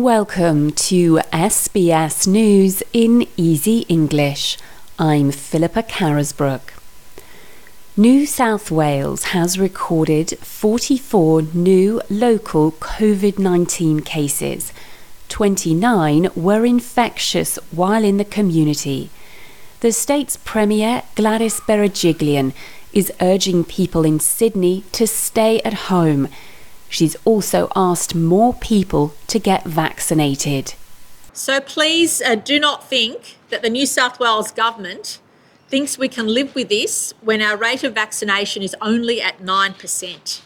Welcome to SBS News in Easy English. I'm Philippa Carisbrook. New South Wales has recorded 44 new local COVID 19 cases. 29 were infectious while in the community. The state's Premier Gladys Berejiklian is urging people in Sydney to stay at home. She's also asked more people to get vaccinated. So please uh, do not think that the New South Wales government thinks we can live with this when our rate of vaccination is only at 9%.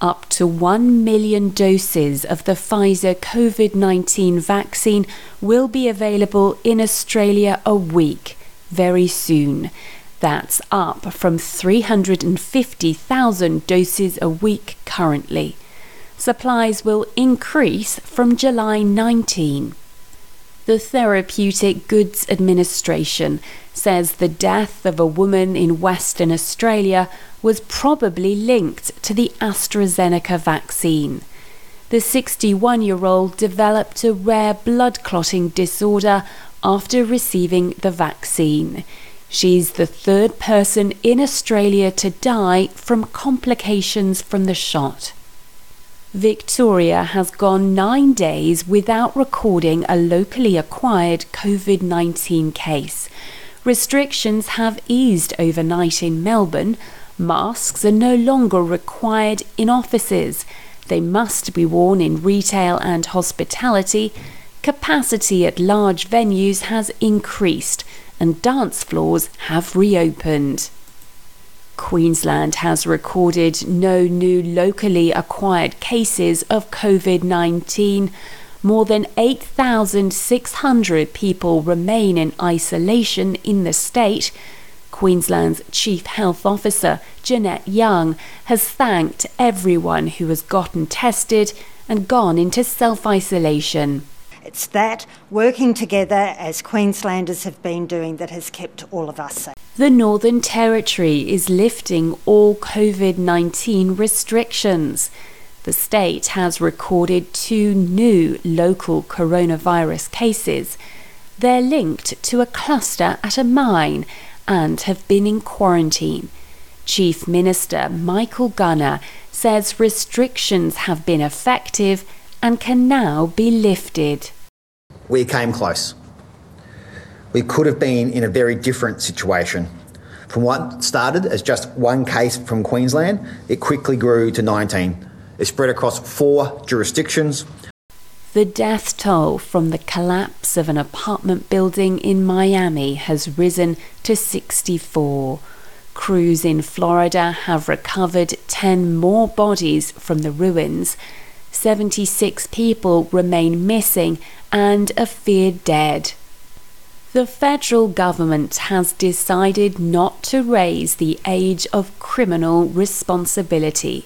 Up to 1 million doses of the Pfizer COVID 19 vaccine will be available in Australia a week very soon. That's up from 350,000 doses a week currently. Supplies will increase from July 19. The Therapeutic Goods Administration says the death of a woman in Western Australia was probably linked to the AstraZeneca vaccine. The 61 year old developed a rare blood clotting disorder after receiving the vaccine. She's the third person in Australia to die from complications from the shot. Victoria has gone nine days without recording a locally acquired COVID 19 case. Restrictions have eased overnight in Melbourne. Masks are no longer required in offices. They must be worn in retail and hospitality. Capacity at large venues has increased and dance floors have reopened. Queensland has recorded no new locally acquired cases of COVID 19. More than 8,600 people remain in isolation in the state. Queensland's Chief Health Officer, Jeanette Young, has thanked everyone who has gotten tested and gone into self isolation. It's that working together as Queenslanders have been doing that has kept all of us safe. The Northern Territory is lifting all COVID 19 restrictions. The state has recorded two new local coronavirus cases. They're linked to a cluster at a mine and have been in quarantine. Chief Minister Michael Gunner says restrictions have been effective and can now be lifted we came close. We could have been in a very different situation. From what started as just one case from Queensland, it quickly grew to 19. It spread across four jurisdictions. The death toll from the collapse of an apartment building in Miami has risen to 64. Crews in Florida have recovered 10 more bodies from the ruins. 76 people remain missing and are feared dead. The federal government has decided not to raise the age of criminal responsibility.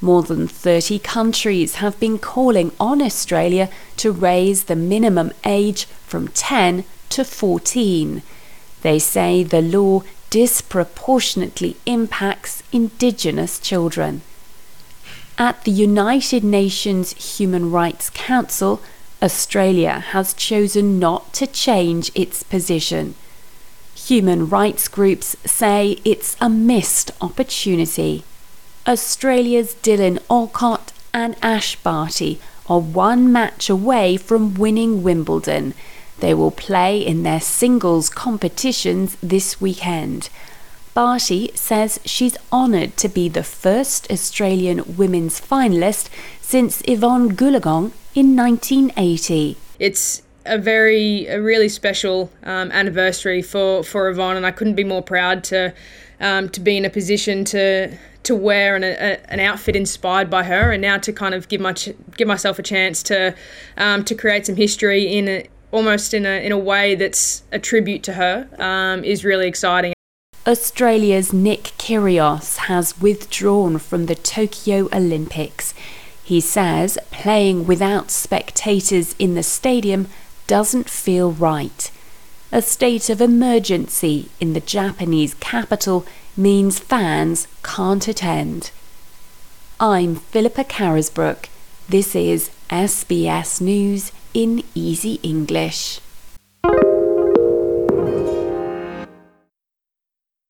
More than 30 countries have been calling on Australia to raise the minimum age from 10 to 14. They say the law disproportionately impacts Indigenous children. At the United Nations Human Rights Council, Australia has chosen not to change its position. Human rights groups say it's a missed opportunity. Australia's Dylan Alcott and Ash Barty are one match away from winning Wimbledon. They will play in their singles competitions this weekend. Barty says she's honoured to be the first Australian women's finalist since Evonne Goolagong in 1980. It's a very, a really special um, anniversary for, for Evonne, and I couldn't be more proud to um, to be in a position to to wear an, a, an outfit inspired by her, and now to kind of give my give myself a chance to um, to create some history in a, almost in a in a way that's a tribute to her um, is really exciting. Australia's Nick Kyrgios has withdrawn from the Tokyo Olympics. He says playing without spectators in the stadium doesn't feel right. A state of emergency in the Japanese capital means fans can't attend. I'm Philippa Carisbrook. This is SBS News in Easy English.